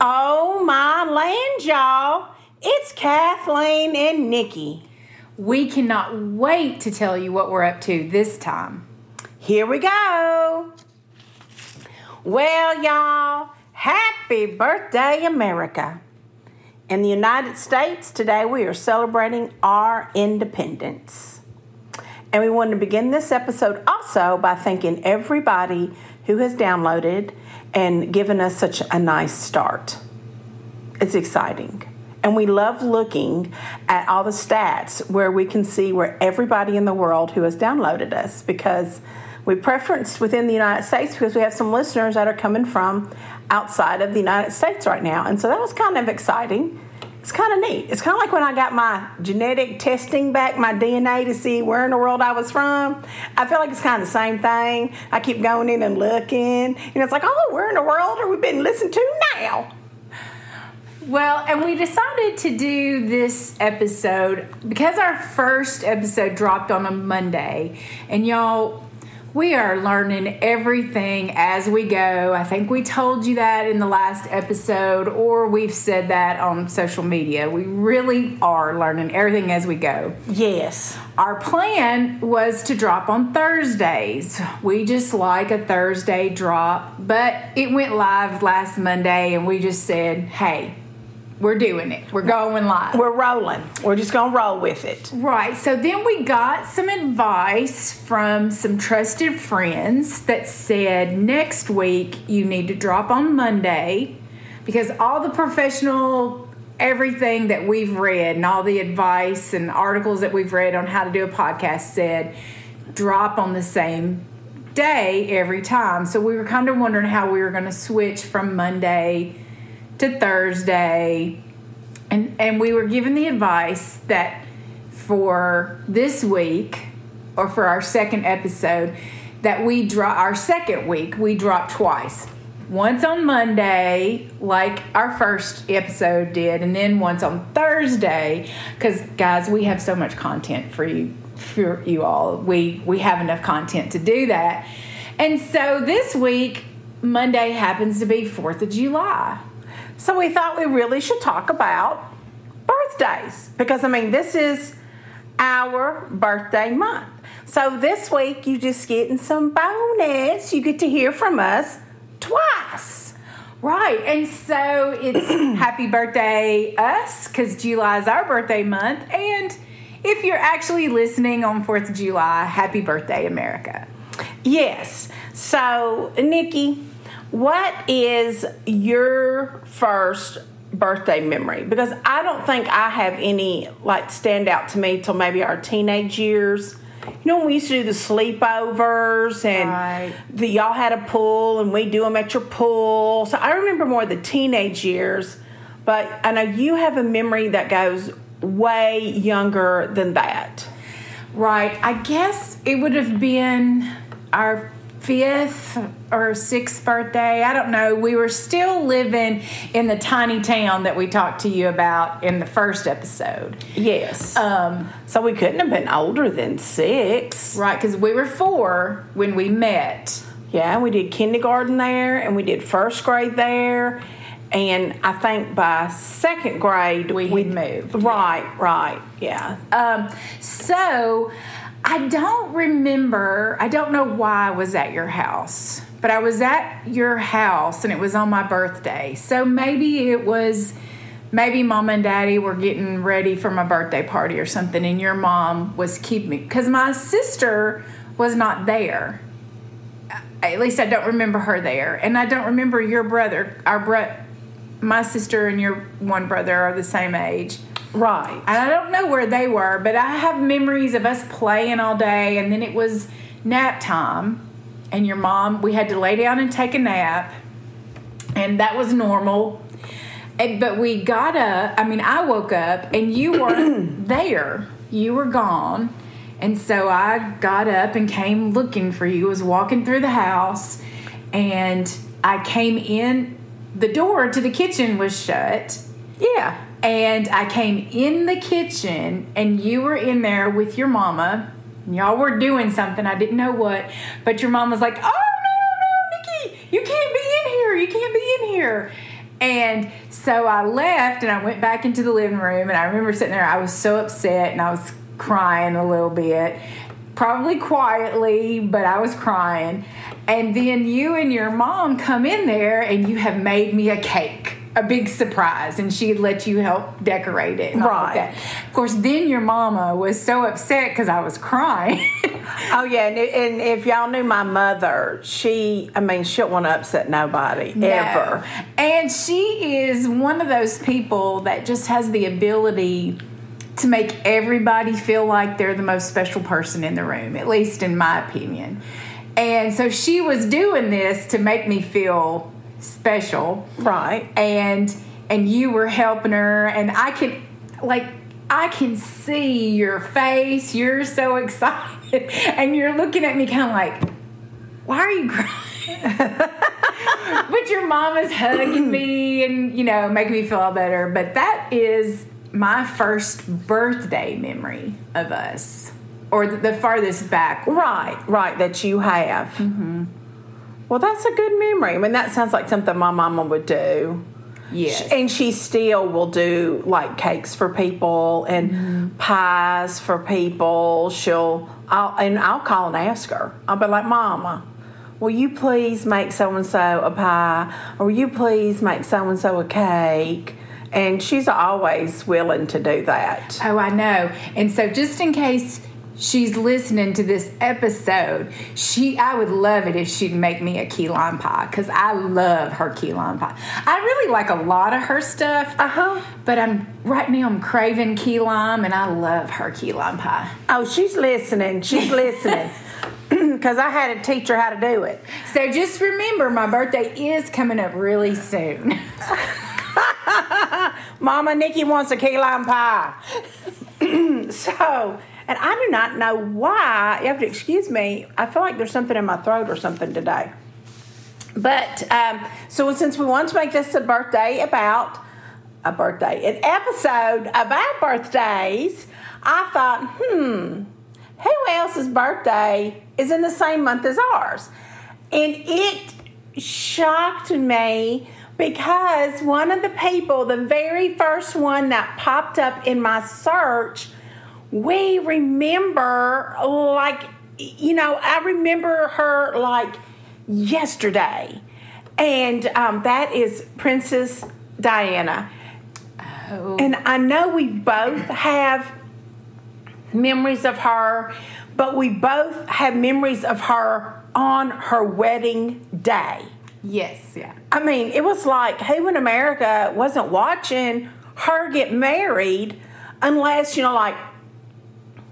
Oh my land, y'all. It's Kathleen and Nikki. We cannot wait to tell you what we're up to this time. Here we go. Well, y'all, happy birthday, America. In the United States, today we are celebrating our independence. And we want to begin this episode also by thanking everybody who has downloaded and given us such a nice start. It's exciting. And we love looking at all the stats where we can see where everybody in the world who has downloaded us because we preferenced within the United States because we have some listeners that are coming from outside of the United States right now. And so that was kind of exciting. It's kind of neat. It's kind of like when I got my genetic testing back, my DNA to see where in the world I was from. I feel like it's kind of the same thing. I keep going in and looking, and it's like, oh, where in the world are we being listened to now? Well, and we decided to do this episode because our first episode dropped on a Monday. And y'all, we are learning everything as we go. I think we told you that in the last episode, or we've said that on social media. We really are learning everything as we go. Yes. Our plan was to drop on Thursdays. We just like a Thursday drop, but it went live last Monday, and we just said, hey, we're doing it. We're going live. We're rolling. We're just going to roll with it. Right. So then we got some advice from some trusted friends that said next week you need to drop on Monday because all the professional everything that we've read and all the advice and articles that we've read on how to do a podcast said drop on the same day every time. So we were kind of wondering how we were going to switch from Monday to Thursday. And, and we were given the advice that for this week or for our second episode that we drop our second week we drop twice. Once on monday like our first episode did and then once on thursday because guys we have so much content for you for you all. We we have enough content to do that. And so this week monday happens to be fourth of july so we thought we really should talk about birthdays because I mean, this is our birthday month. So this week, you just getting some bonus. You get to hear from us twice. Right. And so it's happy birthday, us, because July is our birthday month. And if you're actually listening on 4th of July, happy birthday, America. Yes. So, Nikki, what is your first birthday memory? Because I don't think I have any like stand out to me till maybe our teenage years. You know, when we used to do the sleepovers and Right. the, y'all had a pool and we do them at your pool. So I remember more the teenage years, but I know you have a memory that goes way younger than that. Right. I guess it would have been our fifth or sixth birthday. I don't know. We were still living in the tiny town that we talked to you about in the first episode. Yes. Um, so we couldn't have been older than six. right, because we were four when we met. Yeah, we did kindergarten there and we did first grade there. And I think by second grade We had moved, Right, right, yeah. Um, so I don't remember, I don't know why I was at your house, but I was at your house and it was on my birthday. So maybe it was, maybe mom and daddy were getting ready for my birthday party or something, and your mom was keeping me, because my sister was not there. At least I don't remember her there. And I don't remember your brother, our bro, my sister and your one brother are the same age. Right. And I don't know where they were, but I have memories of us playing all day, and then it was nap time, and your mom, we had to lay down and take a nap, and that was normal. And, but we got up, I mean, I woke up, and you weren't there. You were gone. And so I got up and came looking for you, was walking through the house, and I came in. The door to the kitchen was shut. Yeah. And I came in the kitchen, and you were in there with your mama. Y'all were doing something. I didn't know what. But your mom was like, Oh, no, no, Nikki, you can't be in here. You can't be in here. And so I left and I went back into the living room. And I remember sitting there, I was so upset and I was crying a little bit, probably quietly, but I was crying. And then you and your mom come in there and you have made me a cake. A big surprise, and she had let you help decorate it. and all of Right. Of course, then your mama was so upset because I was crying. Oh yeah, and, and if y'all knew my mother, she I mean she don't want to upset nobody ever. And she is one of those people that just has the ability to make everybody feel like they're the most special person in the room, at least in my opinion. And so she was doing this to make me feel special Right. and and you were helping her and I can like I can see your face. You're so excited and you're looking at me kind of like why are you crying? but your mama's hugging me and you know making me feel all better. But that is my first birthday memory of us, or the, the farthest back. Right, right, that you have. Mm-hmm. Well, that's a good memory. I mean, that sounds like something my mama would do. Yes. And she still will do like cakes for people and mm-hmm. pies for people. She'll, I'll, and I'll call and ask her. I'll be like, Mama, will you please make so and so a pie? Or will you please make so and so a cake? And she's always willing to do that. Oh, I know. And so, just in case she's listening to this episode, she I would love it if she'd make me a key lime pie because I love her key lime pie. I really like a lot of her stuff. Uh huh. But I'm right now I'm craving key lime and I love her key lime pie. Oh, she's listening. She's listening. Because I had to teach her how to do it. So just remember my birthday is coming up really soon. Mama, Nikki wants a key lime pie. so, and I do not know why. You have to excuse me. I feel like there's something in my throat or something today. But um, so since we want to make this a birthday about a birthday, an episode about birthdays, I thought, hmm, who else's birthday is in the same month as ours? And it shocked me because one of the people, the very first one that popped up in my search, we remember like, you know, I remember her like yesterday. And um, that is Princess Diana. Oh. And I know we both have memories of her, but we both have memories of her on her wedding day. Yes, yeah. I mean, it was like who in America wasn't watching her get married unless, you know, like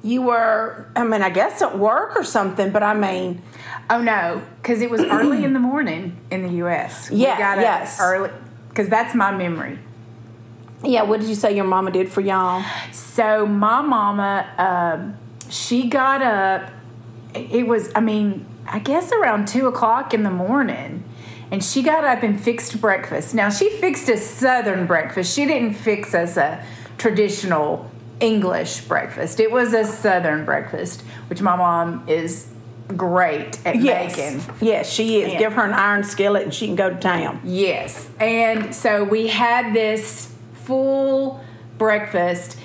you were, I mean, I guess at work or something, but I mean, Oh no, because it was early in the morning in the U.S. Yeah, we got up yes. early because that's my memory. yeah, what did you say your mama did for y'all? So my mama, um, she got up. It was, I mean, I guess around two o'clock in the morning, and she got up and fixed breakfast. Now she fixed a Southern breakfast. She didn't fix us a traditional English breakfast. It was a Southern breakfast, which my mom is great at Yes. making. Yes, she is. Yeah. Give her an iron skillet and she can go to town. Yes. And so we had this full breakfast.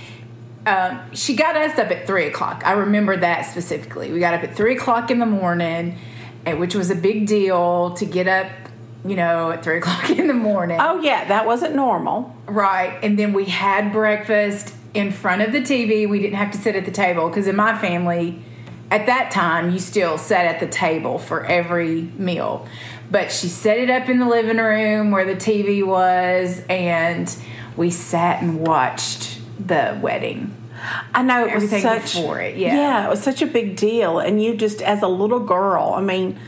Um, she got us up at three o'clock. I remember that specifically. We got up at three o'clock in the morning, which was a big deal to get up, you know, at three o'clock in the morning. Oh, yeah, that wasn't normal. Right. And then we had breakfast in front of the TV. We didn't have to sit at the table because in my family, at that time, you still sat at the table for every meal. But she set it up in the living room where the TV was, and we sat and watched the wedding. I know it Everything was such before it, yeah. it was such a big deal, and you just as a little girl, I mean,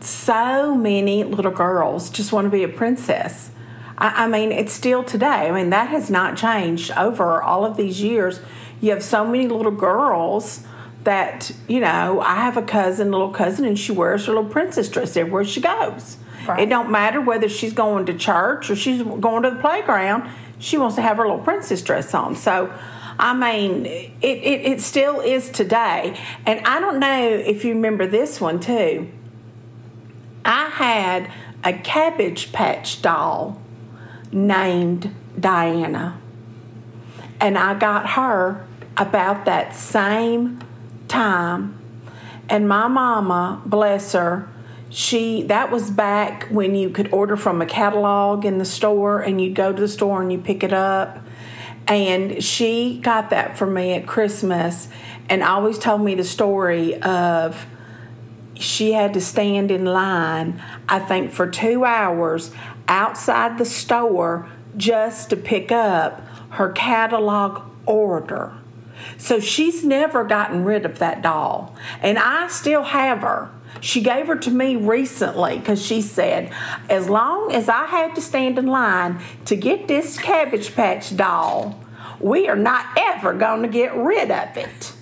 so many little girls just want to be a princess. I, I mean, it's still today. I mean, that has not changed over all of these years. You have so many little girls that you know. I have a cousin, little cousin, and she wears her little princess dress everywhere she goes. Right. It don't matter whether she's going to church or she's going to the playground. She wants to have her little princess dress on. So, I mean, it, it, it still is today. And I don't know if you remember this one too. I had a Cabbage Patch doll named Diana. And I got her about that same time. And my mama, bless her, she that was back when you could order from a catalog in the store and you'd go to the store and you pick it up. And she got that for me at Christmas and always told me the story of she had to stand in line, I think, for two hours outside the store just to pick up her catalog order. So she's never gotten rid of that doll. And I still have her. She gave her to me recently because she said, as long as I had to stand in line to get this Cabbage Patch doll, we are not ever going to get rid of it.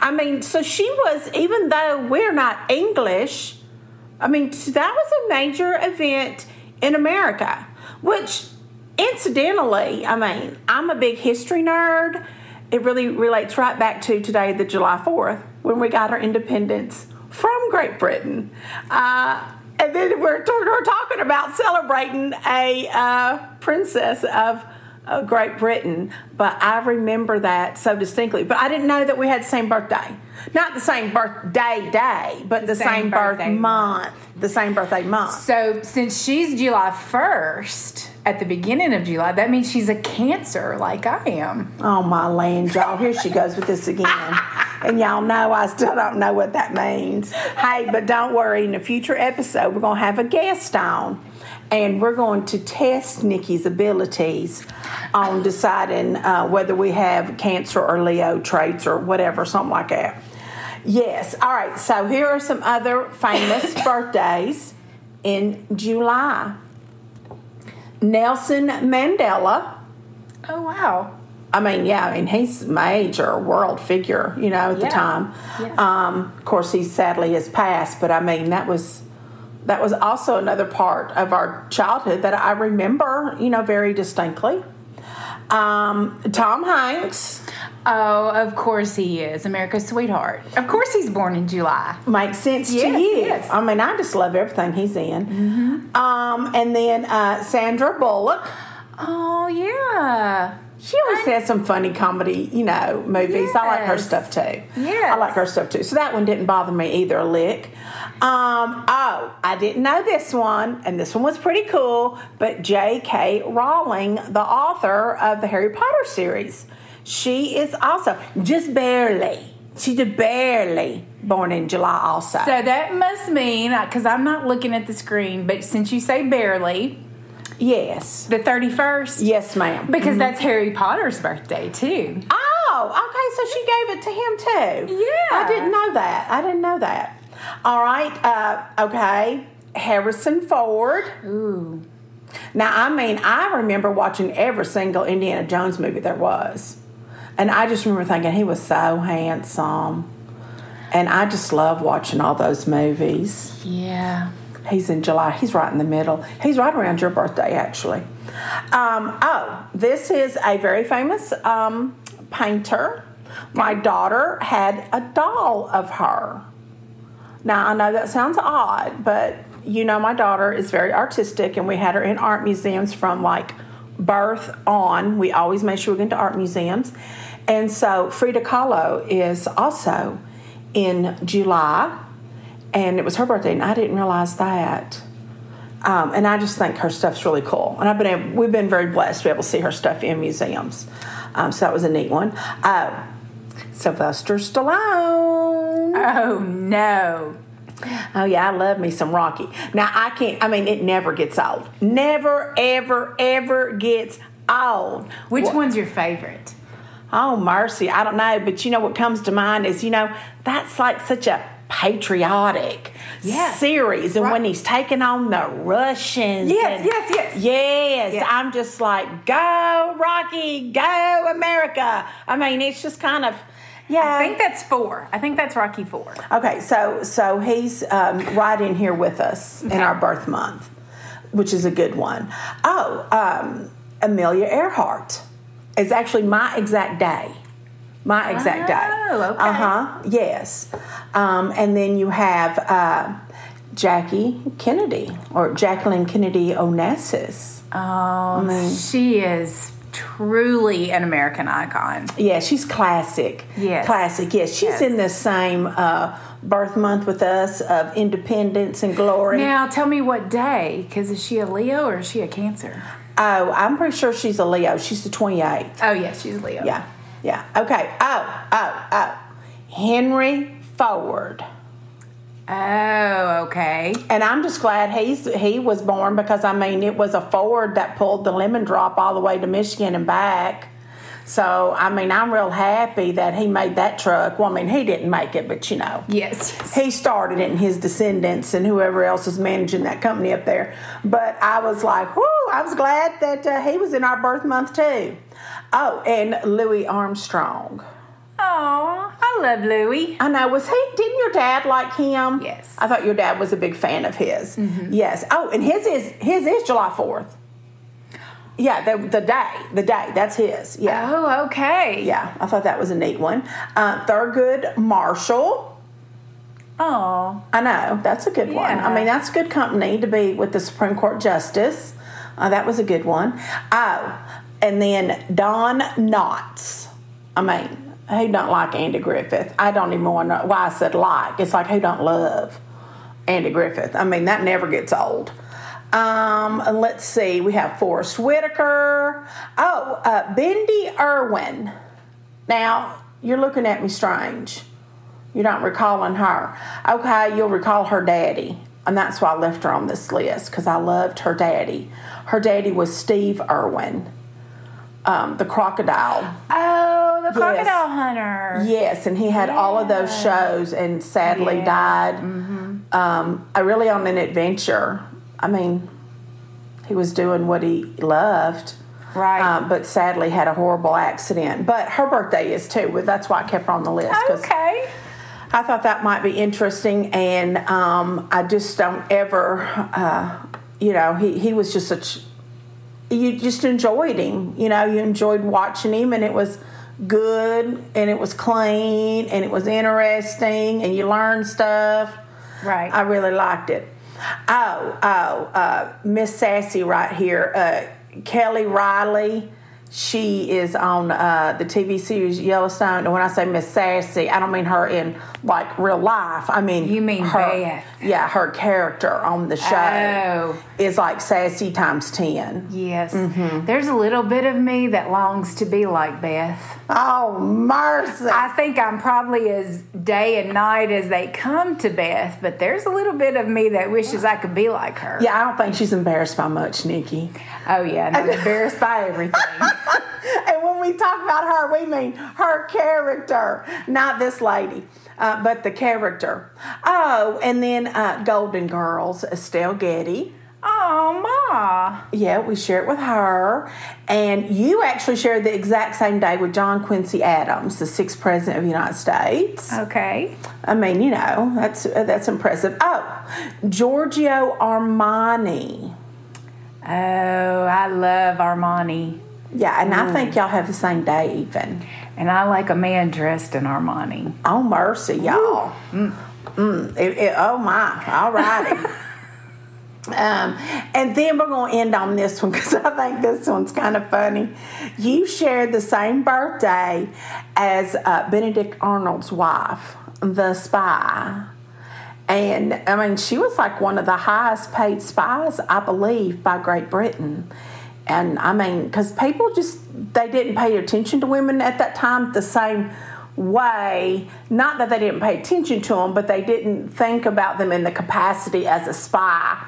I mean, so she was, even though we're not English, I mean, that was a major event in America, which incidentally, I mean, I'm a big history nerd. It really relates right back to today, the July 4th, when we got our independence from Great Britain. Uh, and then we're, we're talking about celebrating a uh, princess of Great Britain, but I remember that so distinctly. But I didn't know that we had the same birthday. Not the same birthday day, but the, the same, same birth month. month. The same birthday month. So since she's July 1st, at the beginning of July, that means she's a Cancer like I am. Oh, my land, y'all. Here she goes with this again. and y'all know I still don't know what that means. Hey, but don't worry. In a future episode, we're going to have a guest on and we're going to test Nikki's abilities on deciding uh, whether we have Cancer or Leo traits or whatever, something like that. Yes. All right. So here are some other famous birthdays in July. Nelson Mandela. Oh wow. I mean, yeah, I mean, he's major world figure, you know, at yeah. the time. Yeah. Um, of course, he sadly has passed, but I mean, that was that was also another part of our childhood that I remember, you know, very distinctly. Um, Tom Hanks. Oh, of course he is. America's sweetheart. Of course he's born in July. Makes sense yes, to you. Yes. I mean, I just love everything he's in. Mm-hmm. Um, and then uh, Sandra Bullock. Oh, yeah. She always has some funny comedy, you know, movies. Yes. I like her stuff too. Yeah, I like her stuff too. So that one didn't bother me either a lick. Um, oh, I didn't know this one, and this one was pretty cool. But J.K. Rowling, the author of the Harry Potter series, she is also just barely. She's barely born in July, also. So that must mean because I'm not looking at the screen, but since you say barely, Yes. The 31st? Yes, ma'am. Because mm-hmm. that's Harry Potter's birthday, too. Oh, okay. So she gave it to him, too. Yeah. I didn't know that. I didn't know that. All right. Uh, okay. Harrison Ford. Ooh. Now, I mean, I remember watching every single Indiana Jones movie there was. And I just remember thinking he was so handsome. And I just love watching all those movies. Yeah. He's in July. He's right in the middle. He's right around your birthday, actually. Um, oh, this is a very famous um, painter. My daughter had a doll of her. Now, I know that sounds odd, but you know, my daughter is very artistic, and we had her in art museums from like birth on. We always made sure we went to art museums. And so Frida Kahlo is also in July, and it was her birthday, and I didn't realize that. Um, and I just think her stuff's really cool. And I've been able, we've been very blessed to be able to see her stuff in museums. Um, so that was a neat one. Uh, Sylvester Stallone. Oh no. Oh yeah, I love me some Rocky. Now I can't. I mean, it never gets old. Never, ever, ever gets old. Which well, one's your favorite? Oh mercy, I don't know. But you know what comes to mind is you know that's like such a patriotic yes. series and right. when he's taking on the Russians. Yes, and, yes, yes. Yes. yes. I'm just like, go Rocky, go America. I mean, it's just kind of yeah, I think that's four. I think that's Rocky four. Okay, so so he's um, right in here with us okay. in our birth month, which is a good one. Oh, um, Amelia Earhart is actually my exact day. My exact oh, day. okay. Uh huh. Yes. Um, and then you have uh, Jackie Kennedy or Jacqueline Kennedy Onassis. Oh, she is truly an American icon. Yeah, she's classic. Yes. Classic. Yes, she's Yes. in the same uh, birth month with us of independence and glory. Now, tell me what day, because is she a Leo or is she a Cancer? oh, I'm pretty sure she's a Leo. She's the 28th. Oh, yes, she's a Leo. Yeah, yeah. Okay. Oh, oh, oh. Henry Ford. Oh, okay. And I'm just glad he's he was born because I mean it was a Ford that pulled the lemon drop all the way to Michigan and back. So I mean I'm real happy that he made that truck. Well, I mean he didn't make it, but you know Yes. he started it and his descendants and whoever else is managing that company up there. But I was like, whoo, I was glad that uh, he was in our birth month too. Oh, and Louis Armstrong. Oh, I love Louis. I know. Was he? Didn't your dad like him? Yes. I thought your dad was a big fan of his. Yes. Oh, and his is his is July fourth. Yeah, the the day, the day. That's his. Yeah. Oh, okay. Yeah, I thought that was a neat one. Uh, Thurgood Marshall. Oh, I know that's a good one. I mean, that's good company to be with the Supreme Court justice. Uh, that was a good one. Oh, and then Don Knotts. I mean, who don't like Andy Griffith? I don't even know why I said like. It's like who don't love Andy Griffith? I mean, that never gets old. Um, let's see. We have Forest Whitaker. Oh, uh, Bindi Irwin. Now you're looking at me strange. You're not recalling her. Okay, you'll recall her daddy. And that's why I left her on this list because I loved her daddy. Her daddy was Steve Irwin, um, the crocodile. oh, the crocodile hunter. Yes, and he had all of those shows and sadly Yeah. Mm-hmm. died. Um, I really on an adventure. I mean, he was doing what he loved. Right. Um, but sadly had a horrible accident. But her birthday is too. That's why I kept her on the list. Okay. I thought that might be interesting, and um, I just don't ever, uh, you know, he, he was just such, you just enjoyed him, you know, you enjoyed watching him, and it was good, and it was clean, and it was interesting, and you learned stuff. Right. I really liked it. Oh, oh, uh, Miss Sassy right here, uh, Kelly Reilly. She is on uh, the TV series Yellowstone. And when I say Miss Sassy, I don't mean her in like real life. I mean You mean her. Beth. Yeah, her character on the show Oh. is like Sassy times ten. Yes. Mm-hmm. There's a little bit of me that longs to be like Beth. Oh mercy! I think I'm probably as day and night as they come to Beth, but there's a little bit of me that wishes I could be like her. yeah, I don't think she's embarrassed by much, Nikki. Oh yeah, and I'm embarrassed by everything. and when we talk about her, we mean her character, not this lady, uh, but the character. Oh, and then uh, Golden Girls, Estelle Getty. oh ma. Yeah, we share it with her. And you actually shared the exact same day with John Quincy Adams, the sixth president of the United States. Okay. I mean, you know, that's that's impressive. Oh, Giorgio Armani. Oh, I love Armani. Yeah, and I think y'all have the same day even. And I like a man dressed in Armani. Oh mercy, y'all. Mm, mm, it- it- oh my, all righty. um, and then we're going to end on this one because I think this one's kind of funny. You shared the same birthday as uh, Benedict Arnold's wife, the spy. And I mean, she was like one of the highest paid spies, I believe, by Great Britain. And I mean, because people just, they didn't pay attention to women at that time the same way. Not that they didn't pay attention to them, but they didn't think about them in the capacity as a spy.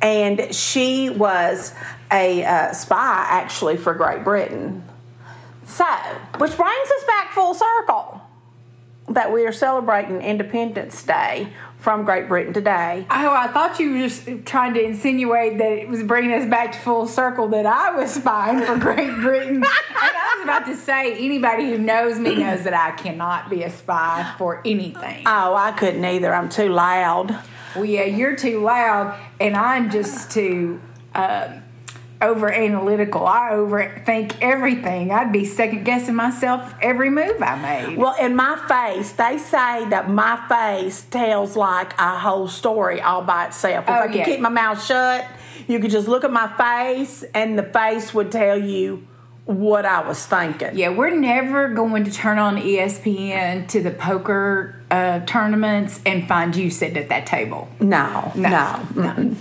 And she was a uh, spy actually for Great Britain. So, which brings us back full circle that we are celebrating Independence Day from Great Britain today. Oh, I thought you were just trying to insinuate that it was bringing us back to full circle that I was spying for Great Britain. and I was about to say, anybody who knows me knows that I cannot be a spy for anything. Oh, I couldn't either. I'm too loud. Well, yeah, you're too loud, and I'm just too um, over analytical. I overthink everything. I'd be second guessing myself every move I made. Well, in my face, they say that my face tells like a whole story all by itself. If Oh, I yeah. keep my mouth shut, you could just look at my face, and the face would tell you what I was thinking. Yeah, we're never going to turn on ESPN to the poker uh, tournaments and find you sitting at that table. No, No, no, no,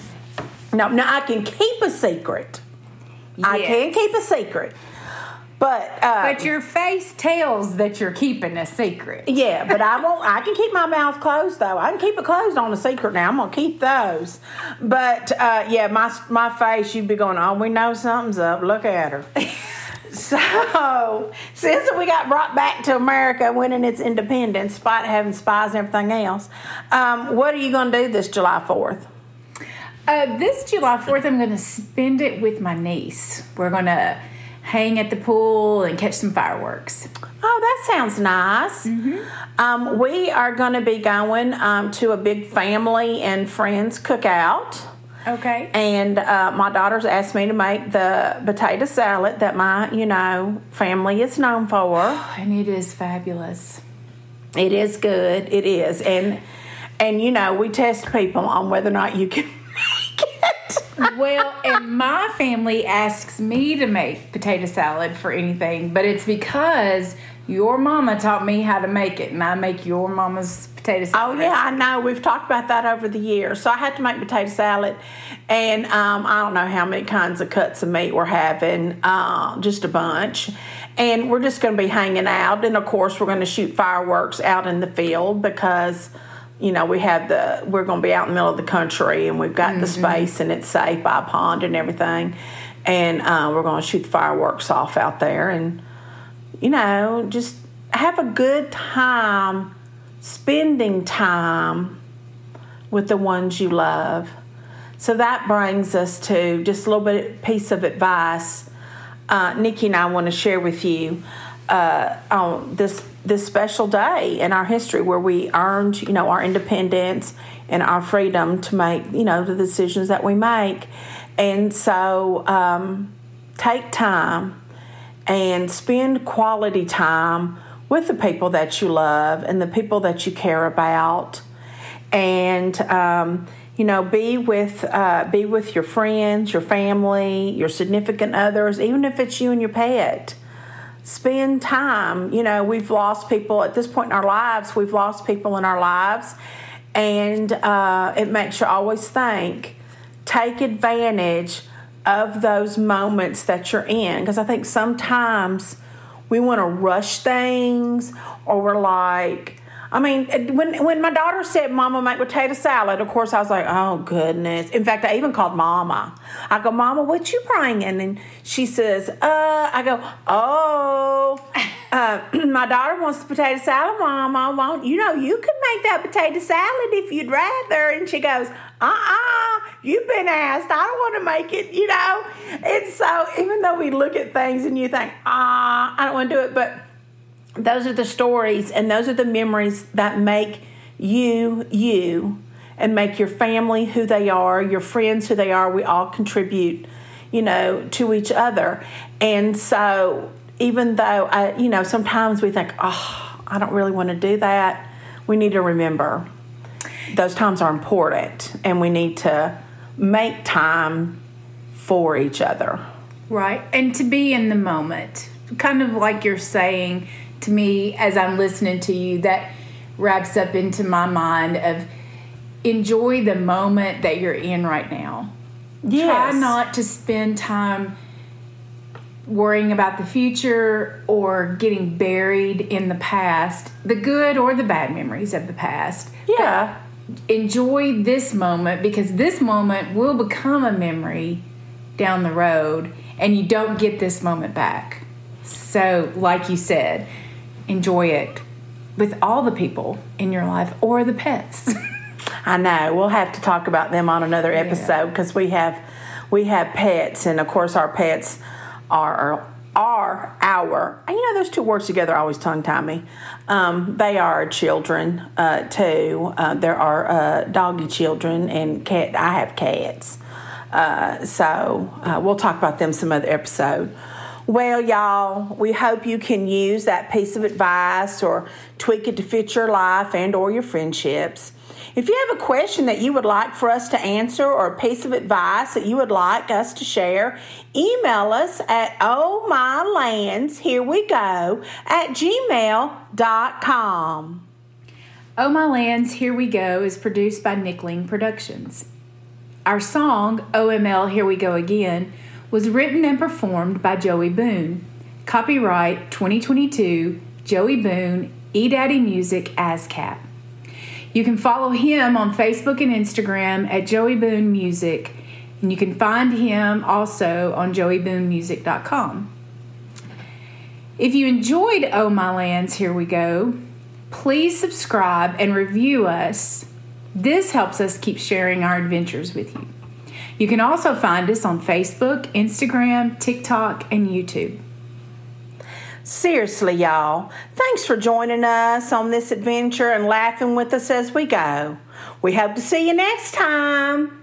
no. no I can keep a secret. I Yes. can keep a secret, but uh, But your face tells that you're keeping a secret. Yeah, but I won't. I can keep my mouth closed though. I can keep it closed on a secret now. I'm gonna keep those. But uh, yeah, my my face, you'd be going, oh, we know something's up. Look at her. so since we got brought back to America, winning its independence, despite having spies and everything else, um, what are you gonna do this July Fourth? Uh, this July 4th, I'm going to spend it with my niece. We're going to hang at the pool and catch some fireworks. Oh, that sounds nice. Um, we are going to be going um, to a big family and friends cookout. Okay. And uh, my daughters asked me to make the potato salad that my, you know, family is known for. And it is fabulous. It is good. It is. And and you know, we test people on whether or not you can. Well, and my family asks me to make potato salad for anything, but it's because your mama taught me how to make it, and I make your mama's potato salad. Oh yeah, I know. We've talked about that over the years. So I had to make potato salad, and um, I don't know how many kinds of cuts of meat we're having, uh, just a bunch. And we're just going to be hanging out, and of course we're going to shoot fireworks out in the field because, you know, we have the we're going to be out in the middle of the country, and we've got the space, and it's safe by a pond and everything, and uh, we're going to shoot the fireworks off out there, and you know, just have a good time spending time with the ones you love. So that brings us to just a little bit piece of advice. Uh, Nikki and I want to share with you uh, on this this special day in our history where we earned, you know, our independence and our freedom to make, you know, the decisions that we make. And so, um, take time and spend quality time with the people that you love and the people that you care about and um, you know be with uh, be with your friends your family your significant others even if it's you and your pet spend time. You know we've lost people at this point in our lives we've lost people in our lives. And uh, it makes you always think take advantage of those moments that you're in. Because i think sometimes we want to rush things or we're like I mean, when when my daughter said, "Mama, make potato salad," of course I was like, "Oh goodness!" In fact, I even called Mama. I go, "Mama, what you bringing?" And she says, "Uh," I go, "Oh, uh, my daughter wants the potato salad, Mama. Won't you know you can make that potato salad if you'd rather?" And she goes, "Uh-uh, you've been asked. I don't want to make it." You know, and so even though we look at things and you think, "Ah, I don't want to do it," but those are the stories and those are the memories that make you you and make your family who they are your friends who they are. We all contribute you know to each other. And so even though i you know sometimes we think oh i don't really want to do that we need to remember those times are important and we need to make time for each other. Right. And to be in the moment, kind of like you're saying to me as I'm listening to you, that wraps up into my mind of enjoy the moment that you're in right now. yes Try not to spend time worrying about the future or getting buried in the past, the good or the bad memories of the past. yeah enjoy this moment because this moment will become a memory down the road and you don't get this moment back. So, like you said, enjoy it with all the people in your life or the pets. I know. We'll have to talk about them on another episode because we have we have pets, and of course our pets are are our. and You know, those two words together always tongue tie me. Um, they are children uh, too. Uh, there are uh, doggy children and cat. I have cats, uh, so uh, we'll talk about them some other episode. Well, y'all, we hope you can use that piece of advice or tweak it to fit your life and or your friendships. If you have a question that you would like for us to answer or a piece of advice that you would like us to share, email us at oh my lands, here we go, at gmail.com. Oh My Lands, Here We Go is produced by Nickling Productions. Our song, OML Here We Go Again, was written and performed by Joey Boone. Copyright 2022, Joey Boone, eDaddy Music, ASCAP. You can follow him on Facebook and Instagram at Joey Boone Music, and you can find him also on joeyboonemusic.com. If you enjoyed Oh My Lands, Here We Go, please subscribe and review us. This helps us keep sharing our adventures with you. You can also find us on Facebook, Instagram, TikTok, and YouTube. Seriously, y'all, thanks for joining us on this adventure and laughing with us as we go. We hope to see you next time.